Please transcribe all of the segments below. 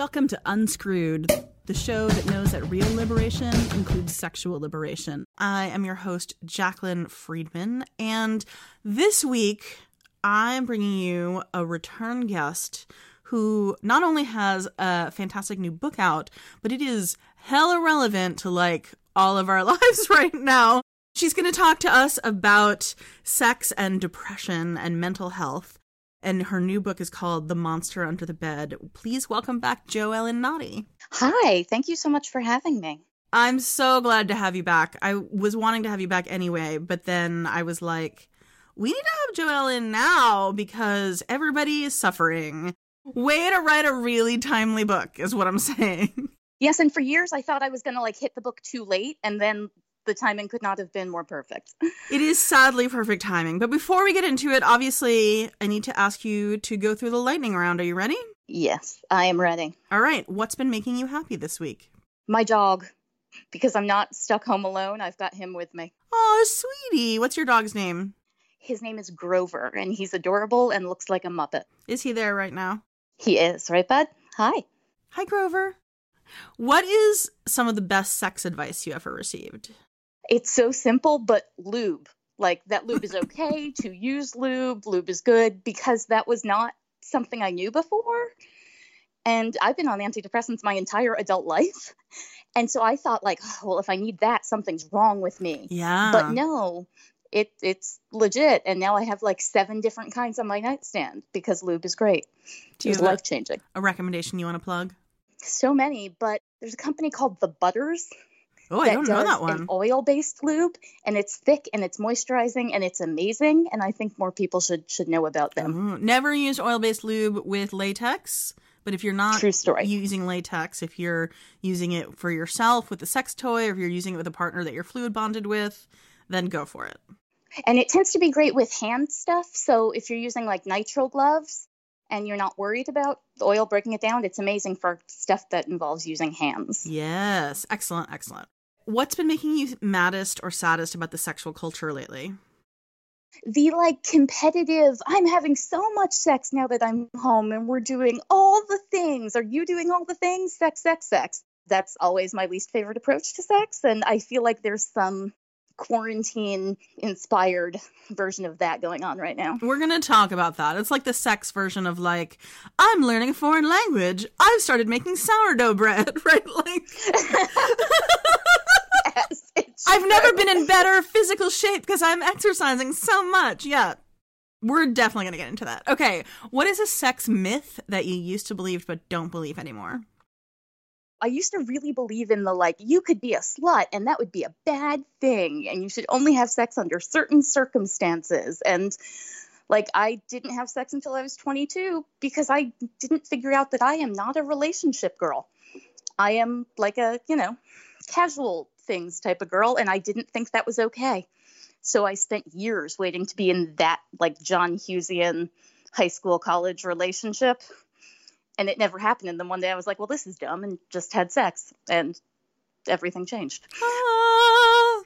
Welcome to Unscrewed, the show that knows that real liberation includes sexual liberation. I am your host, Jaclyn Friedman, and this week I'm bringing you a return guest who not only has a fantastic new book out, but it is hella relevant to like all of our lives right now. She's going to talk to us about sex and depression and mental health and her new book is called The Monster Under the Bed. Please welcome back JoEllen Notte. Hi, thank you so much for having me. I'm so glad to have you back. I was wanting to have you back anyway, but then I was like, we need to have JoEllen now because everybody is suffering. Way to write a really timely book, is what I'm saying. Yes, and for years I thought I was going to like hit the book too late, and then the timing could not have been more perfect. it is sadly perfect timing. But before we get into it, obviously, I need to ask you to go through the lightning round. Are you ready? Yes, I am ready. All right. What's been making you happy this week? My dog. Because I'm not stuck home alone, I've got him with me. Oh, sweetie. What's your dog's name? His name is Grover, and he's adorable and looks like a Muppet. Is he there right now? He is, right, bud? Hi. Hi, Grover. What is some of the best sex advice you ever received? It's so simple, but lube. Like that lube is okay to use lube, lube is good because that was not something I knew before. And I've been on antidepressants my entire adult life. And so I thought like, oh, well, if I need that, something's wrong with me. Yeah. But no, it it's legit. And now I have like seven different kinds on my nightstand because lube is great. Do it's have life changing. A recommendation you want to plug? So many, but there's a company called The Butters Oh, I don't know that one. an oil based lube and it's thick and it's moisturizing and it's amazing and I think more people should should know about them. Ooh, Never use oil based lube with latex. But if you're not using latex, if you're using it for yourself with a sex toy, or if you're using it with a partner that you're fluid bonded with, then go for it. And it tends to be great with hand stuff. So if you're using like nitrile gloves and you're not worried about the oil breaking it down, it's amazing for stuff that involves using hands. Yes. Excellent. Excellent. What's been making you maddest or saddest about the sexual culture lately? The like competitive, I'm having so much sex now that I'm home and we're doing all the things. Are you doing all the things? Sex, sex, sex. That's always my least favorite approach to sex. And I feel like there's some quarantine inspired version of that going on right now. We're going to talk about that. It's like the sex version of like, I'm learning a foreign language. I've started making sourdough bread, right? Like, Yes, I've never been in better physical shape because I'm exercising so much. Yeah. We're definitely going to get into that. Okay. What is a sex myth that you used to believe but don't believe anymore? I used to really believe in the like, you could be a slut and that would be a bad thing, and you should only have sex under certain circumstances. And like, I didn't have sex until I was 22 because I didn't figure out that I am not a relationship girl. I am like a, you know, casual things type of girl, and I didn't think that was okay. So I spent years waiting to be in that like John Hughesian high school college relationship and it never happened. And then one day I was like, well, this is dumb, and just had sex, and everything changed. Ah,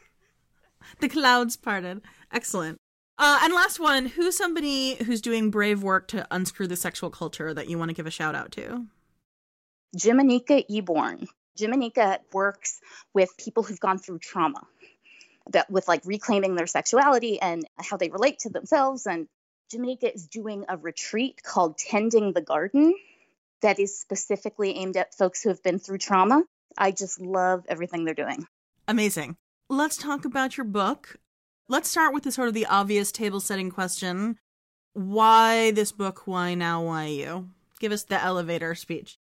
the clouds parted. Excellent. Uh, and last one, who's somebody who's doing brave work to unscrew the sexual culture that you want to give a shout out to? Jimanekia Eborn. Jimanekia works with people who've gone through trauma, that with like reclaiming their sexuality and how they relate to themselves. And Jimanekia is doing a retreat called Tending the Garden that is specifically aimed at folks who have been through trauma. I just love everything they're doing. Amazing. Let's talk about your book. Let's start with the sort of the obvious table setting question. Why this book? Why now? Why you? Give us the elevator speech.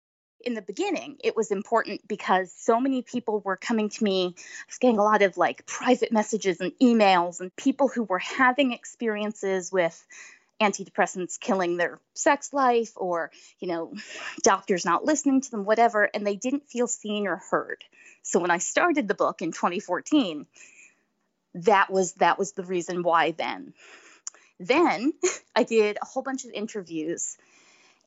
In the beginning, it was important because so many people were coming to me. I was getting a lot of like private messages and emails, and people who were having experiences with antidepressants killing their sex life or you know doctors not listening to them whatever and they didn't feel seen or heard so when i started the book in 2014 that was that was the reason why then then i did a whole bunch of interviews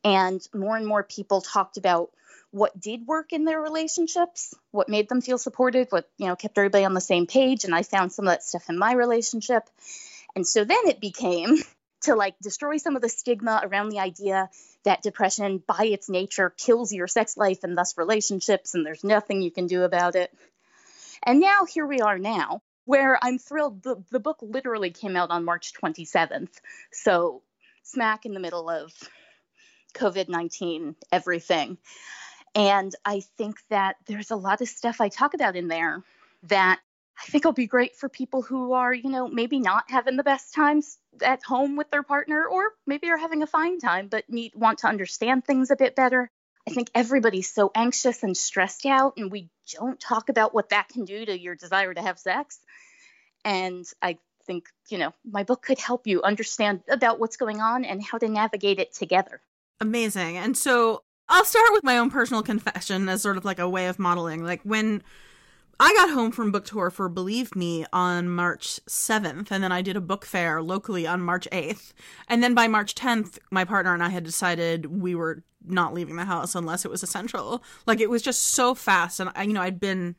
and more and more people talked about what did work in their relationships what made them feel supported what you know kept everybody on the same page and i found some of that stuff in my relationship and so then it became to like destroy some of the stigma around the idea that depression by its nature kills your sex life and thus relationships and there's nothing you can do about it and now here we are now where I'm thrilled. The, the book literally came out on March 27th. So, smack in the middle of COVID 19, everything. And I think that there's a lot of stuff I talk about in there that I think will be great for people who are, you know, maybe not having the best times at home with their partner, or maybe are having a fine time but need want to understand things a bit better. I think everybody's so anxious and stressed out, and we don't talk about what that can do to your desire to have sex. And I think, you know, my book could help you understand about what's going on and how to navigate it together. Amazing. And so I'll start with my own personal confession as sort of like a way of modeling. Like when I got home from book tour for Believe Me on March 7th, and then I did a book fair locally on March 8th. And then by March 10th, my partner and I had decided we were not leaving the house unless it was essential. Like it was just so fast. And I, you know, I'd been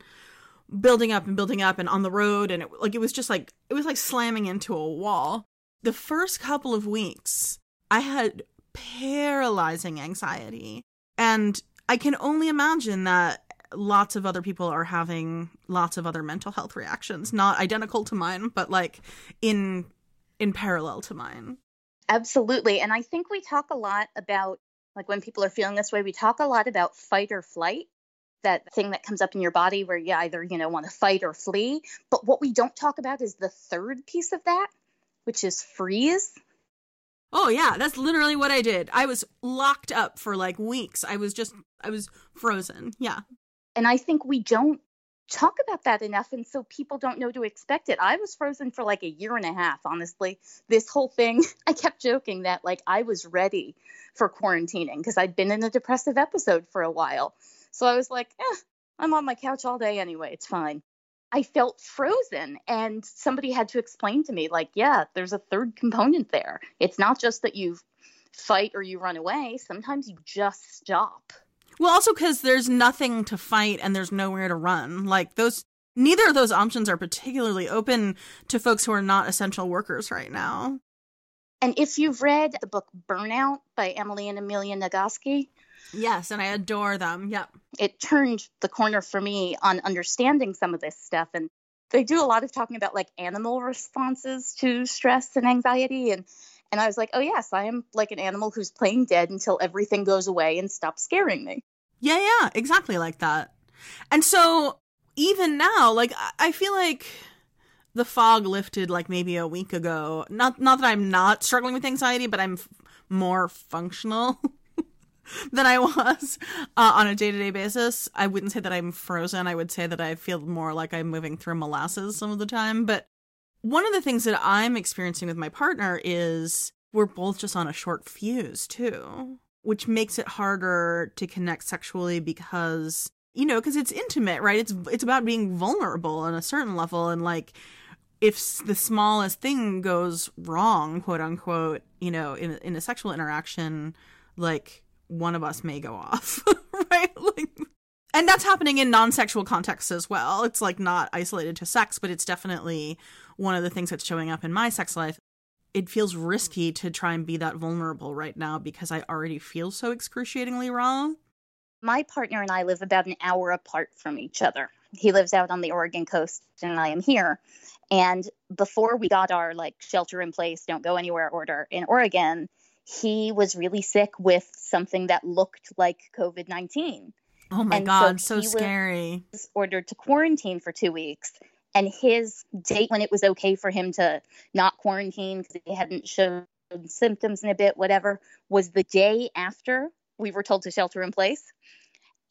building up and building up and on the road and it like it was just like it was like slamming into a wall. The first couple of weeks, I had paralyzing anxiety. And I can only imagine that lots of other people are having lots of other mental health reactions, not identical to mine, but like in in parallel to mine. Absolutely. And I think we talk a lot about like when people are feeling this way, we talk a lot about fight or flight that thing that comes up in your body where you either, you know, want to fight or flee. But what we don't talk about is the third piece of that, which is freeze. Oh yeah, that's literally what I did. I was locked up for like weeks. I was just I was frozen. Yeah. And I think we don't talk about that enough and so people don't know to expect it. I was frozen for like a year and a half, honestly. This whole thing, I kept joking that like I was ready for quarantining because I'd been in a depressive episode for a while. So I was like, eh, I'm on my couch all day anyway. It's fine. I felt frozen, and somebody had to explain to me, like, yeah, there's a third component there. It's not just that you fight or you run away, sometimes you just stop. Well, also because there's nothing to fight and there's nowhere to run. Like, those, neither of those options are particularly open to folks who are not essential workers right now. And if you've read the book Burnout by Emily and Amelia Nagoski, Yes, and I adore them. Yep. It turned the corner for me on understanding some of this stuff. And they do a lot of talking about like animal responses to stress and anxiety. And and I was like, oh yes, I am like an animal who's playing dead until everything goes away and stops scaring me. Yeah, yeah, exactly like that. And so even now, like I feel like the fog lifted like maybe a week ago. Not not that I'm not struggling with anxiety, but I'm f- more functional than I was uh, on a day to day basis. I wouldn't say that I'm frozen. I would say that I feel more like I'm moving through molasses some of the time. But one of the things that I'm experiencing with my partner is we're both just on a short fuse too, which makes it harder to connect sexually because you know because it's intimate, right? It's it's about being vulnerable on a certain level and like if the smallest thing goes wrong, quote unquote, you know, in in a sexual interaction, like one of us may go off, right? Like, and that's happening in non-sexual contexts as well. It's like not isolated to sex, but it's definitely one of the things that's showing up in my sex life. It feels risky to try and be that vulnerable right now because I already feel so excruciatingly raw. My partner and I live about an hour apart from each other. He lives out on the Oregon coast and I am here. And before we got our like shelter in place, don't go anywhere order in Oregon, he was really sick with something that looked like COVID 19. Oh my And God, so so he scary. was ordered to quarantine for two weeks. And his date when it was okay for him to not quarantine because he hadn't shown symptoms in a bit, whatever, was the day after we were told to shelter in place.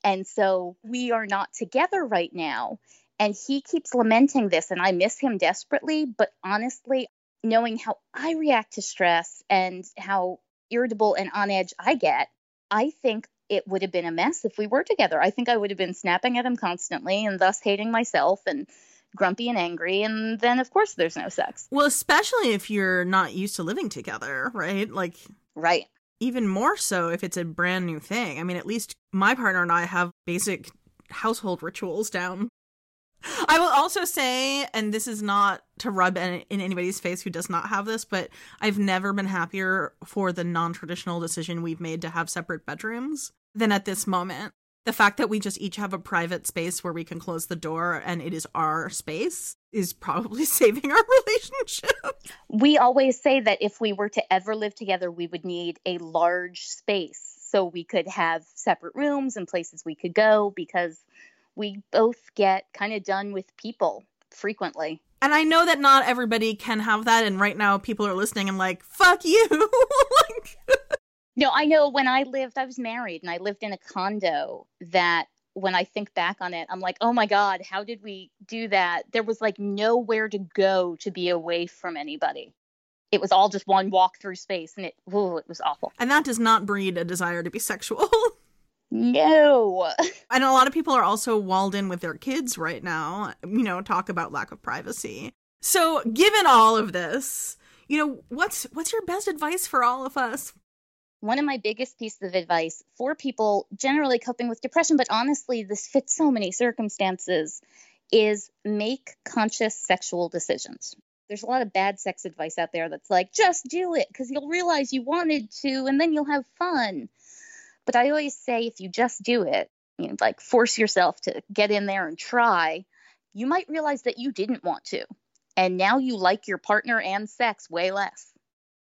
And so we are not together right now. And he keeps lamenting this, and I miss him desperately. But honestly, knowing how I react to stress and how irritable and on edge I get, I think it would have been a mess if we were together. I think I would have been snapping at him constantly and thus hating myself and grumpy and angry. And then, of course, there's no sex. Well, especially if you're not used to living together, right? Like, Right. even more so if it's a brand new thing. I mean, at least my partner and I have basic household rituals down. I will also say, and this is not to rub in, in anybody's face who does not have this, but I've never been happier for the non traditional decision we've made to have separate bedrooms than at this moment. The fact that we just each have a private space where we can close the door and it is our space is probably saving our relationship. We always say that if we were to ever live together, we would need a large space so we could have separate rooms and places we could go because we both get kind of done with people frequently. And I know that not everybody can have that, and right now people are listening and like, fuck you. like, No, I know when I lived, I was married and I lived in a condo that when I think back on it, I'm like, oh my God, how did we do that? There was like nowhere to go to be away from anybody. It was all just one walk through space and it, ooh, it was awful. and that does not breed a desire to be sexual. No. and a lot of people are also walled in with their kids right now, you know, talk about lack of privacy. So, given all of this, you know, what's what's your best advice for all of us? One of my biggest pieces of advice for people generally coping with depression, but honestly, this fits so many circumstances, is make conscious sexual decisions. There's a lot of bad sex advice out there that's like, just do it because you'll realize you wanted to and then you'll have fun. But I always say if you just do it, you know, like force yourself to get in there and try, you might realize that you didn't want to. And now you like your partner and sex way less.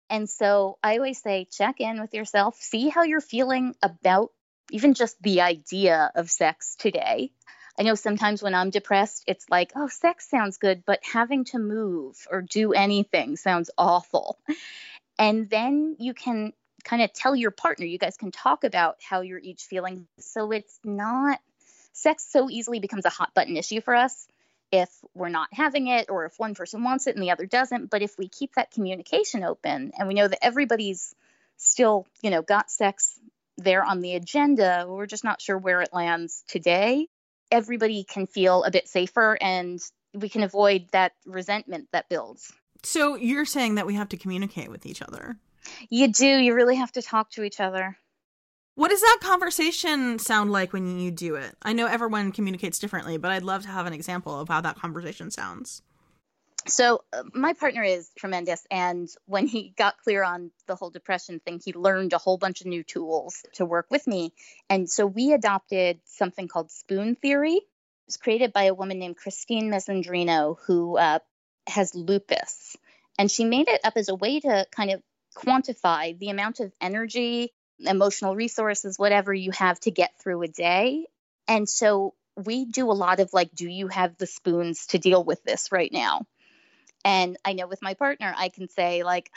And so I always say check in with yourself, see how you're feeling about even just the idea of sex today. I know sometimes when I'm depressed, it's like, oh, sex sounds good, but having to move or do anything sounds awful. And then you can kind of tell your partner, you guys can talk about how you're each feeling. So it's not, sex so easily becomes a hot button issue for us if we're not having it or if one person wants it and the other doesn't. But if we keep that communication open and we know that everybody's still, you know, got sex there on the agenda, we're just not sure where it lands today, everybody can feel a bit safer and we can avoid that resentment that builds. So, you're saying that we have to communicate with each other. You do, you really have to talk to each other. What does that conversation sound like when you do it? I know everyone communicates differently, but I'd love to have an example of how that conversation sounds. So, uh, my partner is tremendous. And when he got clear on the whole depression thing, he learned a whole bunch of new tools to work with me. And so, we adopted something called spoon theory. It was created by a woman named Christine Miserandino, who uh, has lupus. And she made it up as a way to kind of quantify the amount of energy, emotional resources, whatever you have to get through a day. And so, we do a lot of like, do you have the spoons to deal with this right now? And I know with my partner, I can say, like,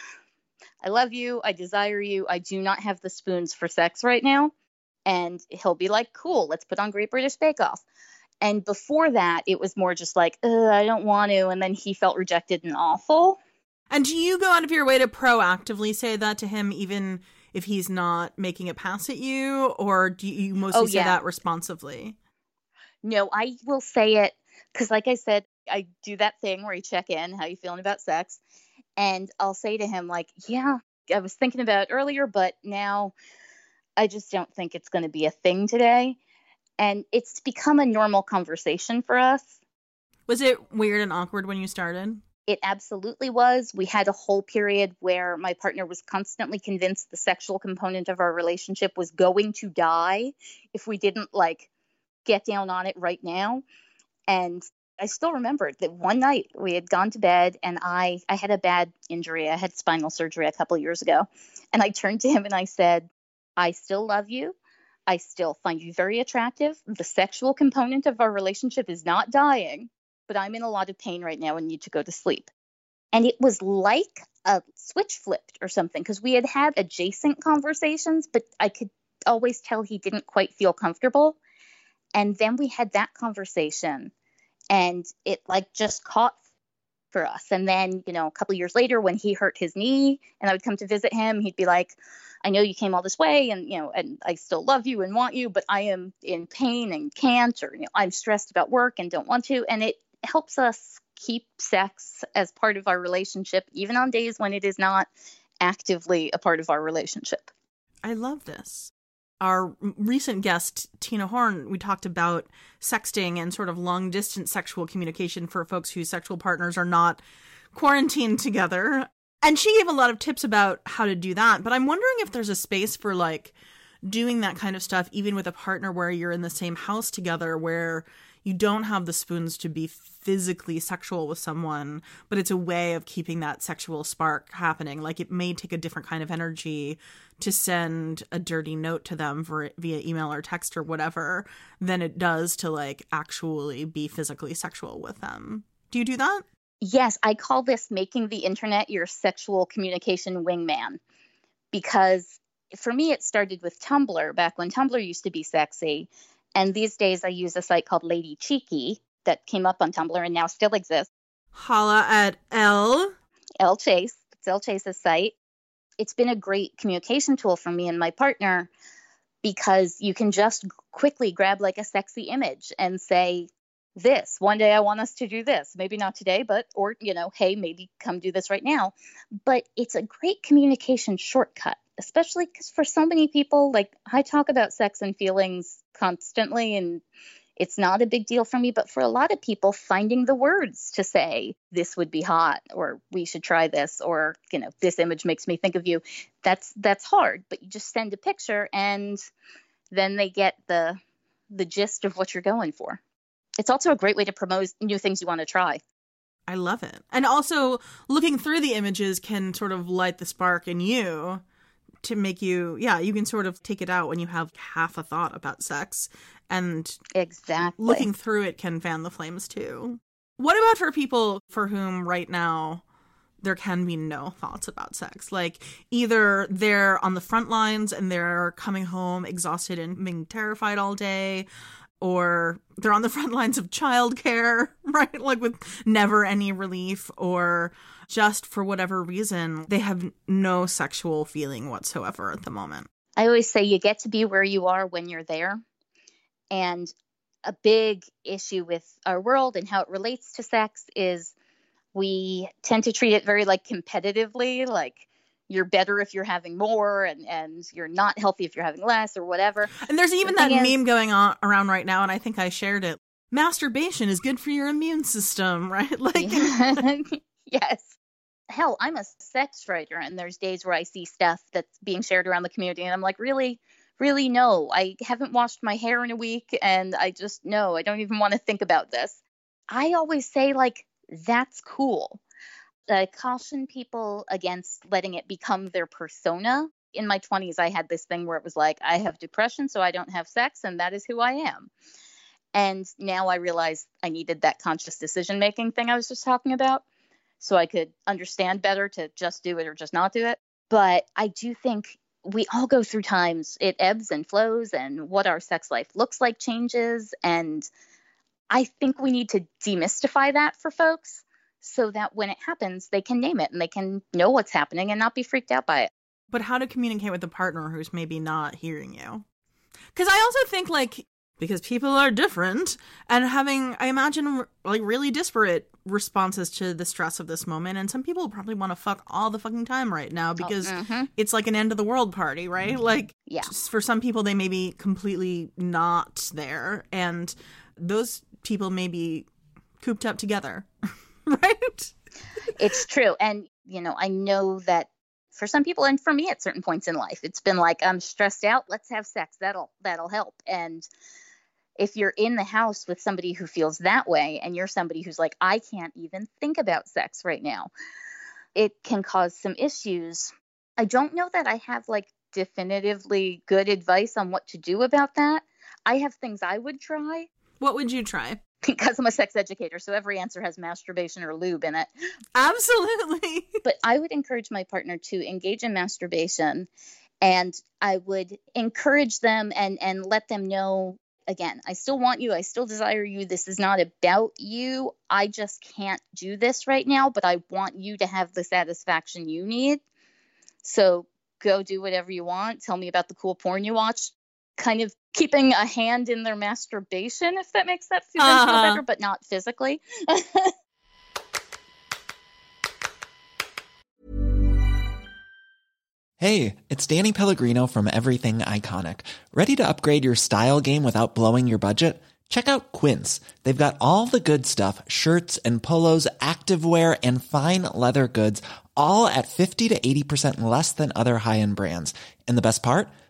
I love you. I desire you. I do not have the spoons for sex right now. And he'll be like, cool, let's put on Great British Bake Off. And before that, it was more just like, I don't want to. And then he felt rejected and awful. And do you go out of your way to proactively say that to him, even if he's not making a pass at you? Or do you mostly Oh, say that responsively? No, I will say it because, like I said, I do that thing where you check in, how you feeling about sex, and I'll say to him like, "Yeah, I was thinking about it earlier, but now I just don't think it's going to be a thing today. And it's become a normal conversation for us. Was it weird and awkward when you started? It absolutely was. We had a whole period where my partner was constantly convinced the sexual component of our relationship was going to die if we didn't like get down on it right now. And I still remember that one night we had gone to bed and I I had a bad injury. I had spinal surgery a couple years ago. And I turned to him and I said, "I still love you. I still find you very attractive. The sexual component of our relationship is not dying, but I'm in a lot of pain right now and need to go to sleep." And it was like a switch flipped or something because we had had adjacent conversations, but I could always tell he didn't quite feel comfortable. And then we had that conversation and it like just caught for us. And then, you know, a couple years later when he hurt his knee and I would come to visit him, he'd be like, I know you came all this way and, you know, and I still love you and want you, but I am in pain and can't, or, you know, I'm stressed about work and don't want to. And it helps us keep sex as part of our relationship, even on days when it is not actively a part of our relationship. I love this our recent guest Tina Horn, we talked about sexting and sort of long distance sexual communication for folks whose sexual partners are not quarantined together. And she gave a lot of tips about how to do that. But I'm wondering if there's a space for like doing that kind of stuff even with a partner where you're in the same house together where you don't have the spoons to be physically sexual with someone, but it's a way of keeping that sexual spark happening. Like it may take a different kind of energy to send a dirty note to them for, via email or text or whatever than it does to like actually be physically sexual with them. Do you do that? Yes, I call this making the internet your sexual communication wingman because for me it started with Tumblr back when Tumblr used to be sexy and these days I use a site called Lady Cheeky that came up on Tumblr and now still exists. Holla at L. L Chase. It's L Chase's site. It's been a great communication tool for me and my partner because you can just quickly grab like a sexy image and say, this one day I want us to do this. Maybe not today, but, or, you know, hey, maybe come do this right now. But it's a great communication shortcut especially because for so many people, like I talk about sex and feelings constantly, and it's not a big deal for me. But for a lot of people, finding the words to say, this would be hot, or we should try this, or, you know, this image makes me think of you, that's that's hard. But you just send a picture and then they get the the gist of what you're going for. It's also a great way to promote new things you want to try. I love it. And also, looking through the images can sort of light the spark in you to make you yeah you can sort of take it out when you have half a thought about sex. And exactly. looking through it can fan the flames too. What about for people for whom right now there can be no thoughts about sex? Like either they're on the front lines and they're coming home exhausted and being terrified all day or they're on the front lines of childcare right like with never any relief or just for whatever reason, they have no sexual feeling whatsoever at the moment. I always say you get to be where you are when you're there. And a big issue with our world and how it relates to sex is we tend to treat it very like competitively, like you're better if you're having more and and you're not healthy if you're having less or whatever. And there's even the that is, meme going on around right now and I think I shared it. Masturbation is good for your immune system, right? Like yes hell, I'm a sex writer, and there's days where I see stuff that's being shared around the community, and I'm like, really, really, no, I haven't washed my hair in a week, and I just, no, I don't even want to think about this. I always say, like, that's cool. I caution people against letting it become their persona. In my 20s, I had this thing where it was like, I have depression, so I don't have sex, and that is who I am. And now I realize I needed that conscious decision making thing I was just talking about so I could understand better to just do it or just not do it. But I do think we all go through times, it ebbs and flows, and what our sex life looks like changes. And I think we need to demystify that for folks so that when it happens, they can name it and they can know what's happening and not be freaked out by it. But how to communicate with a partner who's maybe not hearing you? Because I also think, like, because people are different and having i imagine like really disparate responses to the stress of this moment and some people probably want to fuck all the fucking time right now because oh, mm-hmm. it's like an end of the world party right like yeah for some people they may be completely not there and those people may be cooped up together right it's true and you know i know that for some people and for me at certain points in life it's been like i'm stressed out let's have sex that'll that'll help and if you're in the house with somebody who feels that way and you're somebody who's like, I can't even think about sex right now, it can cause some issues. I don't know that I have like definitively good advice on what to do about that. I have things I would try. What would you try? Because I'm a sex educator, so every answer has masturbation or lube in it. Absolutely. but I would encourage my partner to engage in masturbation and I would encourage them and and let them know again, I still want you. I still desire you. This is not about you. I just can't do this right now, but I want you to have the satisfaction you need. So go do whatever you want. Tell me about the cool porn you watch. Kind of keeping a hand in their masturbation, if that makes that feel, uh-huh. better, but not physically. hey, it's Danny Pellegrino from Everything Iconic. Ready to upgrade your style game without blowing your budget? Check out Quince. They've got all the good stuff shirts and polos, activewear, and fine leather goods, all at 50 to 80% less than other high end brands. And the best part?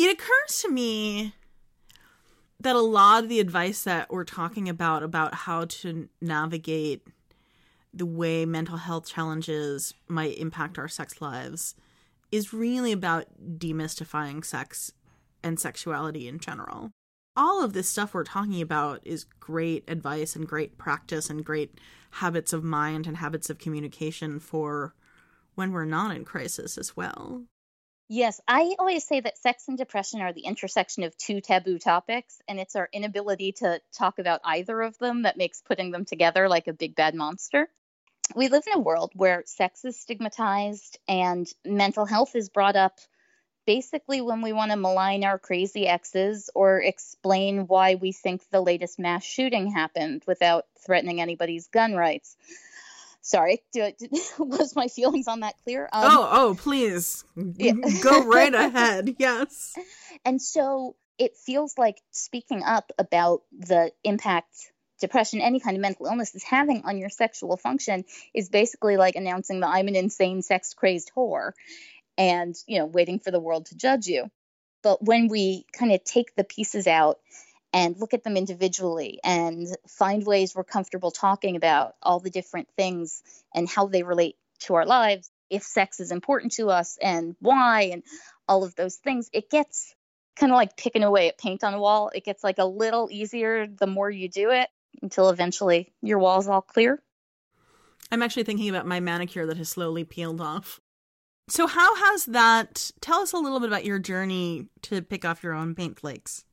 It occurs to me that a lot of the advice that we're talking about about how to navigate the way mental health challenges might impact our sex lives is really about demystifying sex and sexuality in general. All of this stuff we're talking about is great advice and great practice and great habits of mind and habits of communication for when we're not in crisis as well. Yes, I always say that sex and depression are the intersection of two taboo topics, and it's our inability to talk about either of them that makes putting them together like a big bad monster. We live in a world where sex is stigmatized and mental health is brought up basically when we want to malign our crazy exes or explain why we think the latest mass shooting happened without threatening anybody's gun rights. Sorry, do, do, was my feelings on that clear? Um, oh, oh, please yeah. go right ahead. Yes. And so it feels like speaking up about the impact depression, any kind of mental illness is having on your sexual function is basically like announcing that I'm an insane, sex crazed whore and you know waiting for the world to judge you but when we kind of take the pieces out and look at them individually and find ways we're comfortable talking about all the different things and how they relate to our lives if sex is important to us and why and all of those things it gets kind of like picking away at paint on a wall it gets like a little easier the more you do it until eventually your wall's all clear i'm actually thinking about my manicure that has slowly peeled off so, how has that? Tell us a little bit about your journey to pick off your own paint flakes.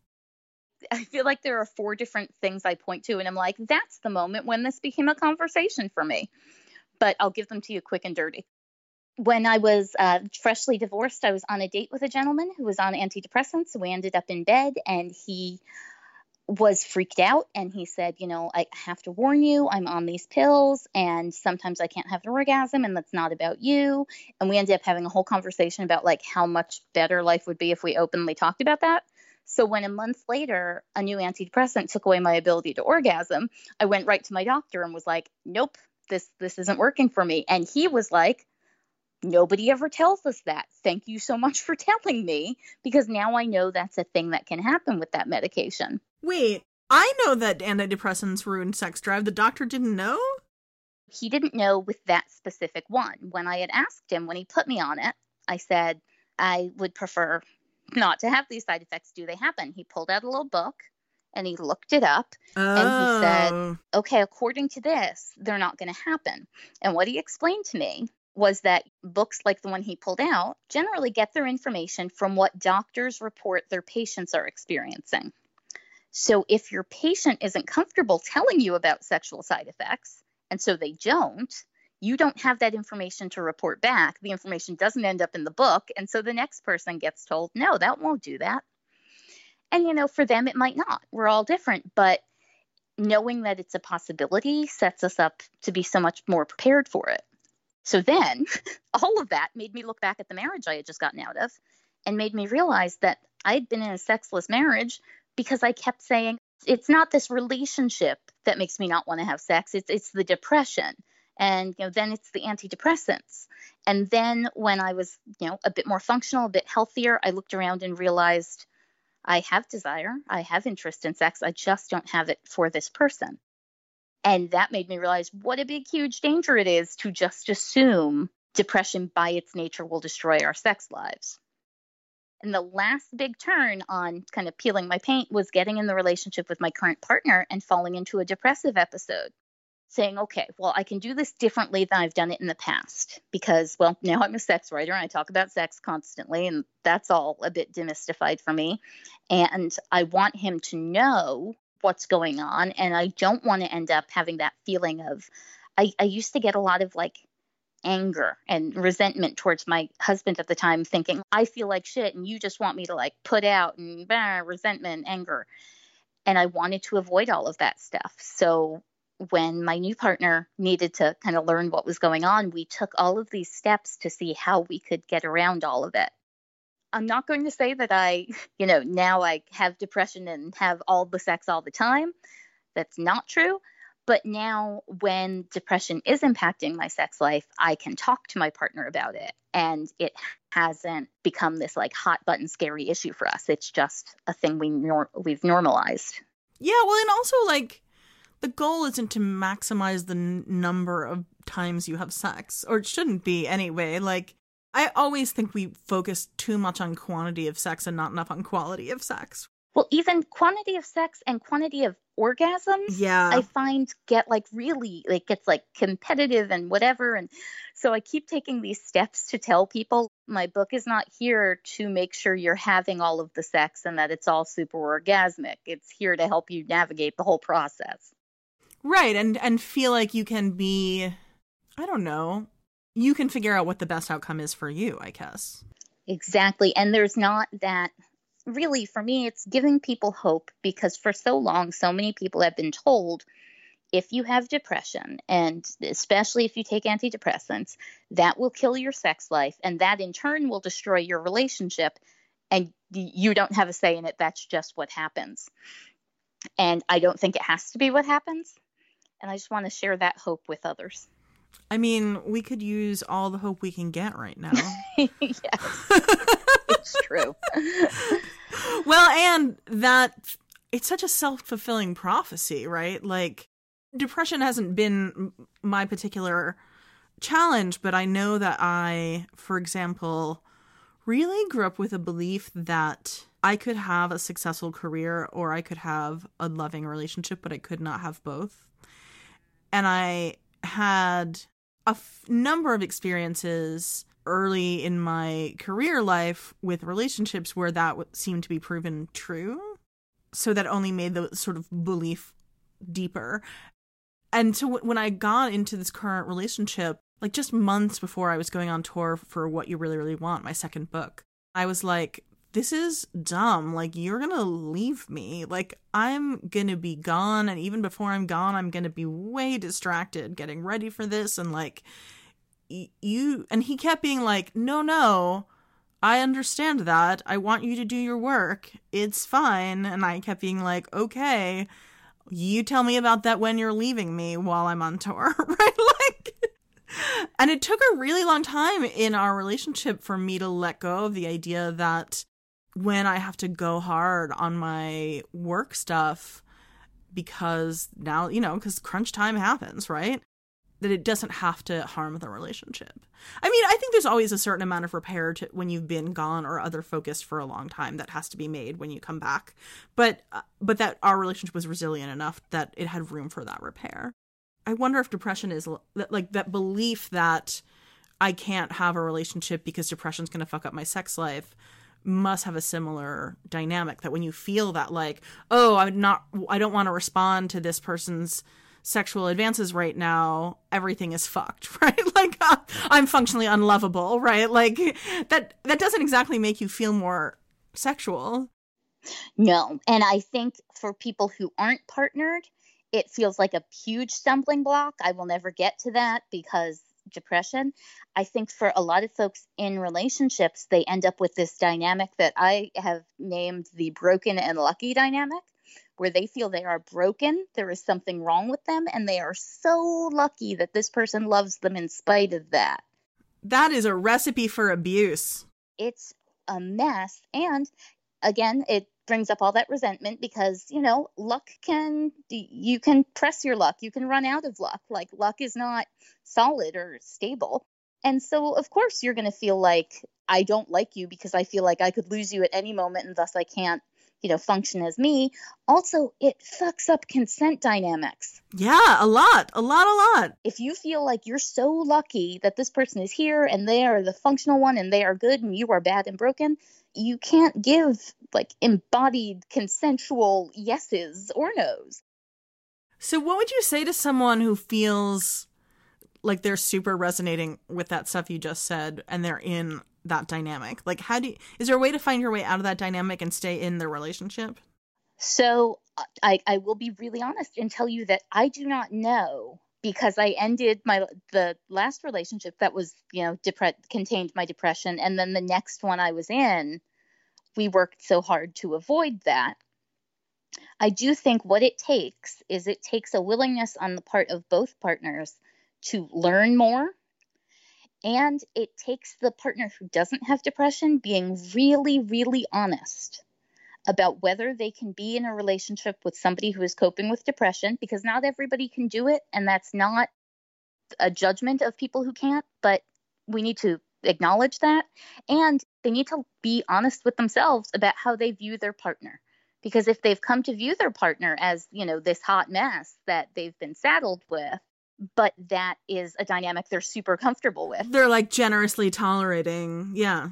I feel like there are four different things I point to, and I'm like, that's the moment when this became a conversation for me. But I'll give them to you quick and dirty. When I was uh, freshly divorced, I was on a date with a gentleman who was on antidepressants. We ended up in bed, and he was freaked out and he said, You know, I have to warn you, I'm on these pills and sometimes I can't have an orgasm and that's not about you. And we ended up having a whole conversation about like how much better life would be if we openly talked about that. So when a month later a new antidepressant took away my ability to orgasm, I went right to my doctor and was like, Nope, this this isn't working for me. And he was like, Nobody ever tells us that. Thank you so much for telling me because now I know that's a thing that can happen with that medication. Wait, I know that antidepressants ruin sex drive. The doctor didn't know? He didn't know with that specific one. When I had asked him, when he put me on it, I said, I would prefer not to have these side effects. Do they happen? He pulled out a little book and he looked it up oh. and he said, oh. okay, according to this, they're not going to happen. And what he explained to me was that books like the one he pulled out generally get their information from what doctors report their patients are experiencing. So if your patient isn't comfortable telling you about sexual side effects, and so they don't, you don't have that information to report back. The information doesn't end up in the book. And so the next person gets told, no, that won't do that. And, you know, for them, it might not. We're all different. But knowing that it's a possibility sets us up to be so much more prepared for it. So then all of that made me look back at the marriage I had just gotten out of and made me realize that I had been in a sexless marriage because I kept saying, it's not this relationship that makes me not want to have sex. It's it's the depression. And you know, then it's the antidepressants. And then when I was, you know, a bit more functional, a bit healthier, I looked around and realized I have desire, I have interest in sex, I just don't have it for this person. And that made me realize what a big, huge danger it is to just assume depression by its nature will destroy our sex lives. And the last big turn on kind of peeling my paint was getting in the relationship with my current partner and falling into a depressive episode. Saying, okay, well, I can do this differently than I've done it in the past because, well, now I'm a sex writer and I talk about sex constantly, and that's all a bit demystified for me. And I want him to know what's going on. And I don't want to end up having that feeling of, I, I used to get a lot of like anger and resentment towards my husband at the time, thinking, I feel like shit and you just want me to like put out and bah, resentment, anger. And I wanted to avoid all of that stuff. So when my new partner needed to kind of learn what was going on, we took all of these steps to see how we could get around all of it. I'm not going to say that I, you know, now I have depression and have all the sex all the time. That's not true. But now, when depression is impacting my sex life, I can talk to my partner about it. And it hasn't become this like hot button scary issue for us. It's just a thing we nor- we've normalized. Yeah, well, and also like the goal isn't to maximize the n- number of times you have sex, or it shouldn't be anyway. Like I always think we focus too much on quantity of sex and not enough on quality of sex. Well, even quantity of sex and quantity of orgasms, yeah, I find get like really like gets like competitive and whatever. And so I keep taking these steps to tell people my book is not here to make sure you're having all of the sex and that it's all super orgasmic. It's here to help you navigate the whole process. Right, and and feel like you can be I don't know. You can figure out what the best outcome is for you, I guess. Exactly. And there's not that really, for me, it's giving people hope because for so long, so many people have been told if you have depression, and especially if you take antidepressants, that will kill your sex life, and that in turn will destroy your relationship, and you don't have a say in it. That's just what happens. And I don't think it has to be what happens. And I just want to share that hope with others. I mean, we could use all the hope we can get right now. yes, it's true. well, and that it's such a self fulfilling prophecy, right? Like, depression hasn't been my particular challenge, but I know that I, for example, really grew up with a belief that I could have a successful career or I could have a loving relationship, but I could not have both. And I had a f- number of experiences early in my career life with relationships where that seemed to be proven true. So that only made the sort of belief deeper. And so when I got into this current relationship, like just months before I was going on tour for What You Really, Really Want, my second book, I was like, this is dumb. Like, you're gonna leave me. Like, I'm gonna be gone. And even before I'm gone, I'm gonna be way distracted getting ready for this. And like, y- you, and he kept being like, no, no, I understand that. I want you to do your work. It's fine. And I kept being like, okay, you tell me about that when you're leaving me while I'm on tour, right? Like, and it took a really long time in our relationship for me to let go of the idea that when I have to go hard on my work stuff, because now, you know, because crunch time happens, right? That it doesn't have to harm the relationship. I mean, I think there's always a certain amount of repair to when you've been gone or other focused for a long time that has to be made when you come back. But uh, but that our relationship was resilient enough that it had room for that repair. I wonder if depression is like that belief that I can't have a relationship because depression's going to fuck up my sex life must have a similar dynamic that when you feel that like oh i'm not i don't want to respond to this person's sexual advances right now everything is fucked right? Like uh, i'm functionally unlovable right? Like that that doesn't exactly make you feel more sexual. No and i think for people who aren't partnered it feels like a huge stumbling block. I will never get to that because depression. I think for a lot of folks in relationships, they end up with this dynamic that I have named the broken and lucky dynamic, where they feel they are broken, there is something wrong with them, and they are so lucky that this person loves them in spite of that. That is a recipe for abuse. It's a mess. And again, it brings up all that resentment because you know luck can you can press your luck you can run out of luck like luck is not solid or stable. And so of course you're going to feel like i don't like you because i feel like i could lose you at any moment and thus i can't you know function as me. Also it fucks up consent dynamics. Yeah a lot a lot a lot. If you feel like you're so lucky that this person is here and they are the functional one and they are good and you are bad and broken you can't give like embodied consensual yeses or nos. So, what would you say to someone who feels like they're super resonating with that stuff you just said and they're in that dynamic? Like, how do you, is there a way to find your way out of that dynamic and stay in the relationship? So, uh, I, I will be really honest and tell you that I do not know because I ended my the last relationship that was you know depre- contained my depression, and then the next one I was in, we worked so hard to avoid that. I do think what it takes is it takes a willingness on the part of both partners to learn more. And it takes the partner who doesn't have depression being really, really honest about whether they can be in a relationship with somebody who is coping with depression because not everybody can do it and that's not a judgment of people who can't but we need to acknowledge that. And they need to be honest with themselves about how they view their partner. Because if they've come to view their partner as you know this hot mess that they've been saddled with but that is a dynamic they're super comfortable with. They're like generously tolerating yeah.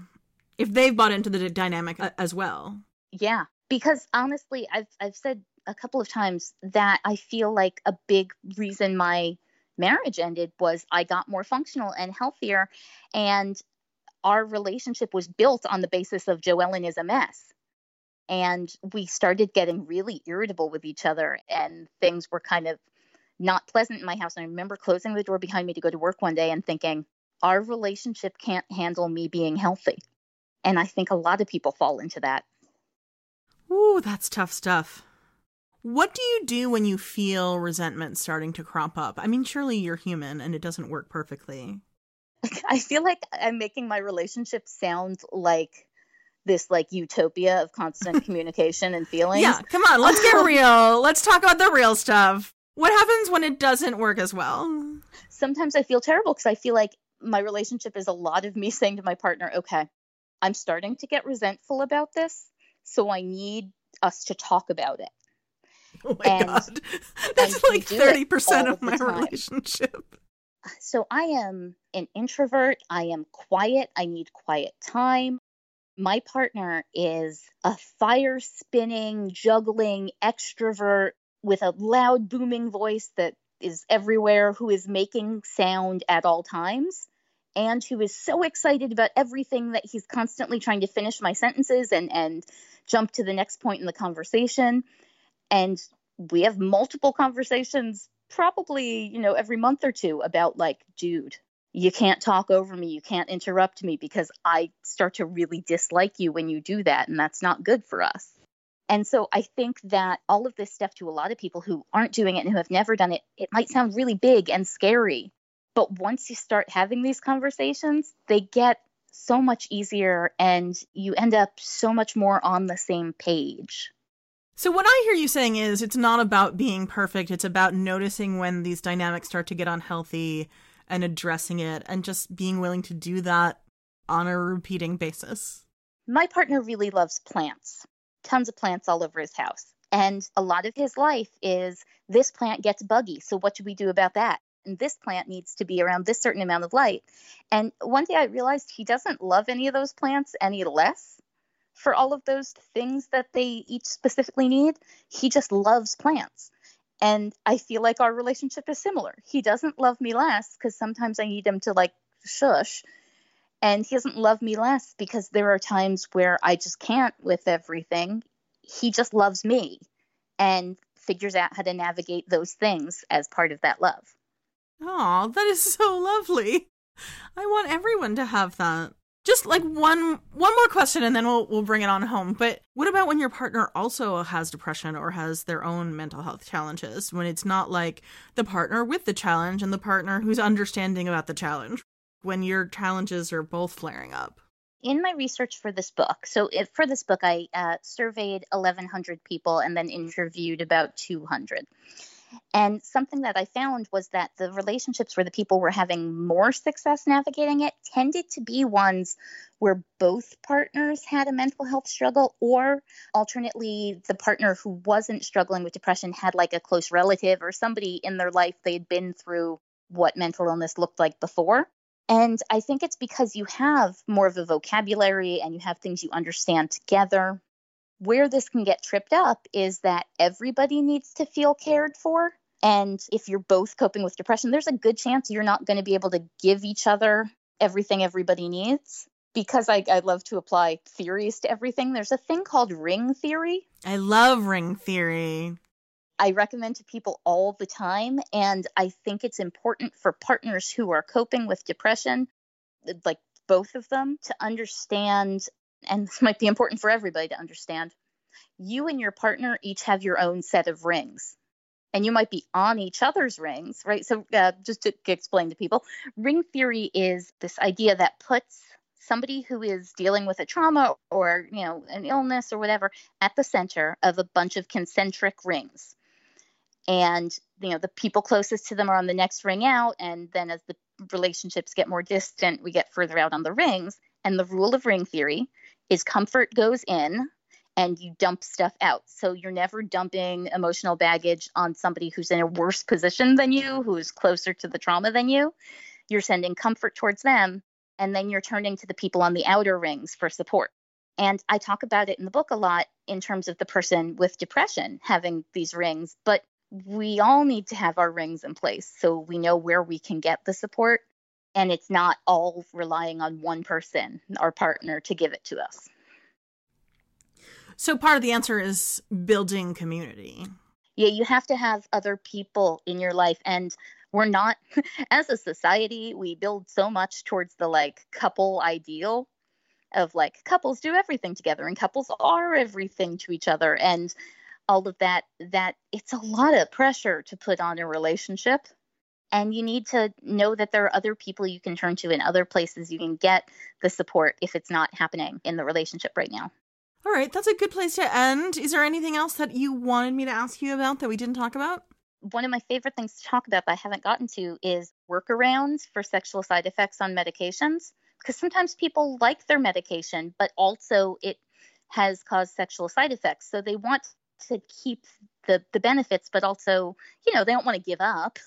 If they've bought into the dynamic uh, as well yeah, because honestly, I've I've said a couple of times that I feel like a big reason my marriage ended was I got more functional and healthier and our relationship was built on the basis of JoEllen is a mess. And we started getting really irritable with each other and things were kind of not pleasant in my house. And I remember closing the door behind me to go to work one day and thinking, our relationship can't handle me being healthy. And I think a lot of people fall into that. Ooh, that's tough stuff. What do you do when you feel resentment starting to crop up? I mean, surely you're human and it doesn't work perfectly. I feel like I'm making my relationship sound like this like utopia of constant communication and feelings. Yeah, come on, let's get real. Let's talk about the real stuff. What happens when it doesn't work as well? Sometimes I feel terrible because I feel like my relationship is a lot of me saying to my partner, okay, I'm starting to get resentful about this. So I need us to talk about it. Oh my and, god. That's like 30% of my relationship. So I am an introvert. I am quiet. I need quiet time. My partner is a fire spinning, juggling extrovert with a loud, booming voice that is everywhere, who is making sound at all times and who is so excited about everything that he's constantly trying to finish my sentences and and jump to the next point in the conversation. And we have multiple conversations probably you know every month or two about like dude you can't talk over me. You can't interrupt me because i start to really dislike you when you do that and that's not good for us. And so i think that all of this stuff to a lot of people who aren't doing it and who have never done it it might sound really big and scary But once you start having these conversations, they get so much easier and you end up so much more on the same page. So, what I hear you saying is it's not about being perfect, it's about noticing when these dynamics start to get unhealthy and addressing it and just being willing to do that on a repeating basis. My partner really loves plants, tons of plants all over his house. And a lot of his life is this plant gets buggy. So, what do we do about that? And this plant needs to be around this certain amount of light. And one day I realized he doesn't love any of those plants any less for all of those things that they each specifically need. He just loves plants. And I feel like our relationship is similar. He doesn't love me less because sometimes I need him to like shush. And he doesn't love me less because there are times where I just can't with everything. He just loves me and figures out how to navigate those things as part of that love. Oh, that is so lovely. I want everyone to have that. Just like one one more question and then we'll we'll bring it on home. But what about when your partner also has depression or has their own mental health challenges when it's not like the partner with the challenge and the partner who's understanding about the challenge when your challenges are both flaring up? In my research for this book, so if, for this book, I uh, surveyed 1,100 people and then interviewed about 200. And something that I found was that the relationships where the people were having more success navigating it tended to be ones where both partners had a mental health struggle, or alternately, the partner who wasn't struggling with depression had like a close relative or somebody in their life they'd been through what mental illness looked like before. And I think it's because you have more of a vocabulary and you have things you understand together where this can get tripped up is that everybody needs to feel cared for. And if you're both coping with depression, there's a good chance you're not going to be able to give each other everything everybody needs. Because I, I love to apply theories to everything, there's a thing called ring theory. I love ring theory. I recommend to people all the time. And I think it's important for partners who are coping with depression, like both of them, to understand and this might be important for everybody to understand, you and your partner each have your own set of rings. And you might be on each other's rings, right? So, uh, just to explain to people, ring theory is this idea that puts somebody who is dealing with a trauma or you know an illness or whatever at the center of a bunch of concentric rings and you know the people closest to them are on the next ring out and then as the relationships get more distant we get further out on the rings and the rule of ring theory is comfort goes in and you dump stuff out. So you're never dumping emotional baggage on somebody who's in a worse position than you, who is closer to the trauma than you. You're sending comfort towards them, and then you're turning to the people on the outer rings for support. And I talk about it in the book a lot in terms of the person with depression having these rings, but we all need to have our rings in place so we know where we can get the support and it's not all relying on one person, our partner, to give it to us. So part of the answer is building community. Yeah, you have to have other people in your life and we're not as a society, we build so much towards the like couple ideal of like couples do everything together and couples are everything to each other and all of that that it's a lot of pressure to put on a relationship and you need to know that there are other people you can turn to in other places you can get the support if it's not happening in the relationship right now. All right, that's a good place to end. Is there anything else that you wanted me to ask you about that we didn't talk about? One of my favorite things to talk about that I haven't gotten to is workarounds for sexual side effects on medications. Because sometimes people like their medication, but also it has caused sexual side effects. So they want to keep the, the benefits, but also, you know, they don't want to give up.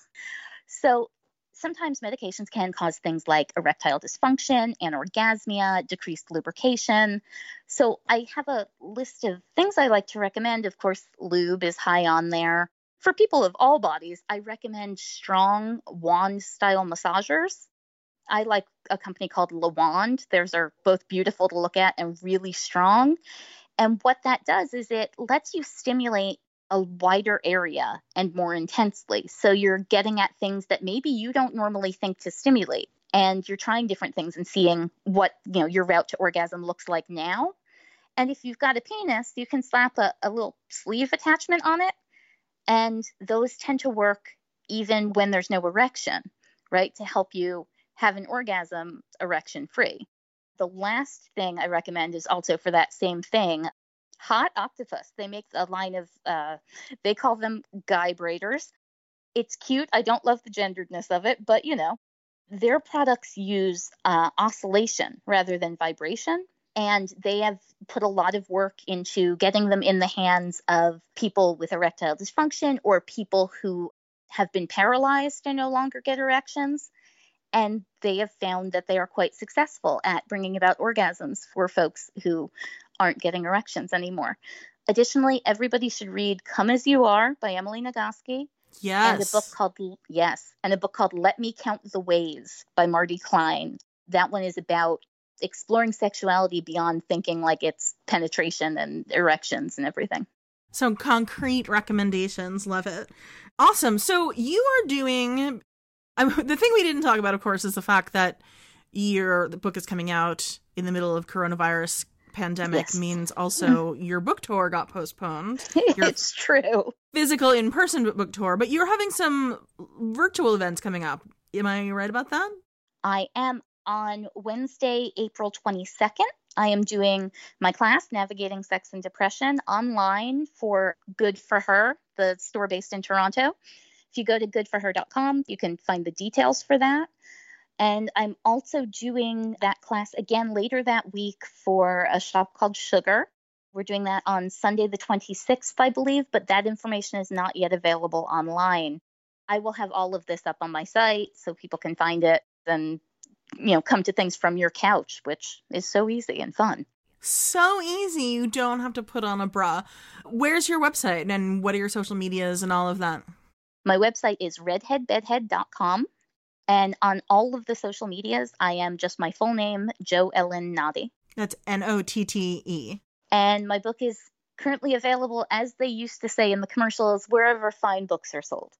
So sometimes medications can cause things like erectile dysfunction, anorgasmia, decreased lubrication. So I have a list of things I like to recommend. Of course, lube is high on there. For people of all bodies, I recommend strong wand style massagers. I like a company called Le Wand. Theirs are both beautiful to look at and really strong. And what that does is it lets you stimulate a wider area and more intensely. So you're getting at things that maybe you don't normally think to stimulate. And you're trying different things and seeing what you know your route to orgasm looks like now. And if you've got a penis, you can slap a, a little sleeve attachment on it. And those tend to work even when there's no erection, right, to help you have an orgasm erection free. The last thing I recommend is also for that same thing Hot Octopuss. They make a line of, uh, they call them guybrators. It's cute. I don't love the genderedness of it, but you know, their products use uh, oscillation rather than vibration. And they have put a lot of work into getting them in the hands of people with erectile dysfunction or people who have been paralyzed and no longer get erections. And they have found that they are quite successful at bringing about orgasms for folks who aren't getting erections anymore. Additionally, everybody should read Come As You Are by Emily Nagoski. Yes. And a book called Yes, and a book called Let Me Count the Ways by Marty Klein. That one is about exploring sexuality beyond thinking like it's penetration and erections and everything. Some concrete recommendations. Love it. Awesome. So you are doing um, the thing we didn't talk about, of course, is the fact that your the book is coming out in the middle of coronavirus pandemic Yes. means also your book tour got postponed. Your it's true. physical in person book tour, but you're having some virtual events coming up. Am I right about that? I am on Wednesday, April 22nd. I am doing my class, Navigating Sex and Depression, online for Good for Her, the store based in Toronto. If you go to goodforher.com, you can find the details for that. And I'm also doing that class again later that week for a shop called Sugar. We're doing that on Sunday, the 26th, I believe, but that information is not yet available online. I will have all of this up on my site so people can find it and you know come to things from your couch, which is so easy and fun. So easy. You don't have to put on a bra. Where's your website and what are your social medias and all of that? My website is redheadbedhead.com. And on all of the social medias, I am just my full name, JoEllen Notte. That's N O T T E. And my book is currently available, as they used to say in the commercials, wherever fine books are sold.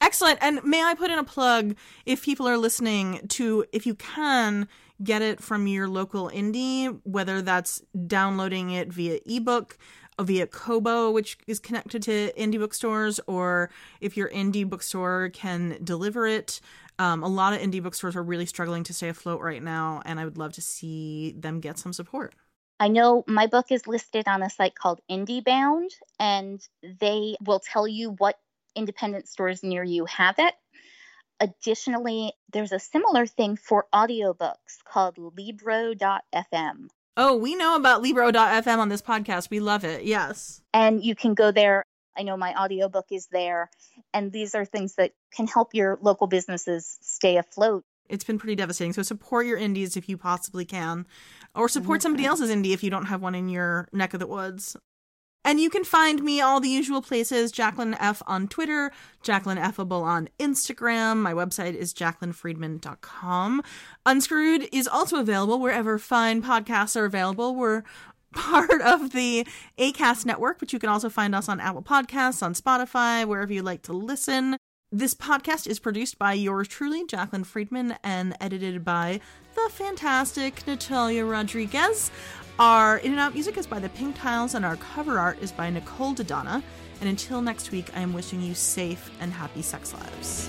Excellent. And may I put in a plug if people are listening to, if you can, get it from your local indie, whether that's downloading it via ebook, via Kobo, which is connected to indie bookstores, or if your indie bookstore can deliver it. Um, a lot of indie bookstores are really struggling to stay afloat right now, and I would love to see them get some support. I know my book is listed on a site called IndieBound, and they will tell you what independent stores near you have it. Additionally, there's a similar thing for audiobooks called Libro.fm. Oh, we know about Libro.fm on this podcast. We love it. Yes. And you can go there. I know my audiobook is there. And these are things that can help your local businesses stay afloat. It's been pretty devastating. So support your indies if you possibly can, or oh, support somebody else's indie if you don't have one in your neck of the woods. And you can find me all the usual places Jaclyn F on Twitter, Jaclyn Effable on Instagram. My website is jaclynfriedman.com. Unscrewed is also available wherever fine podcasts are available. We're part of the ACAST network, but you can also find us on Apple Podcasts, on Spotify, wherever you like to listen. This podcast is produced by yours truly, Jaclyn Friedman, and edited by the fantastic Natalia Rodriguez. Our in and out music is by the Pink Tiles, and our cover art is by Nicole Dodonna. And until next week, I am wishing you safe and happy sex lives.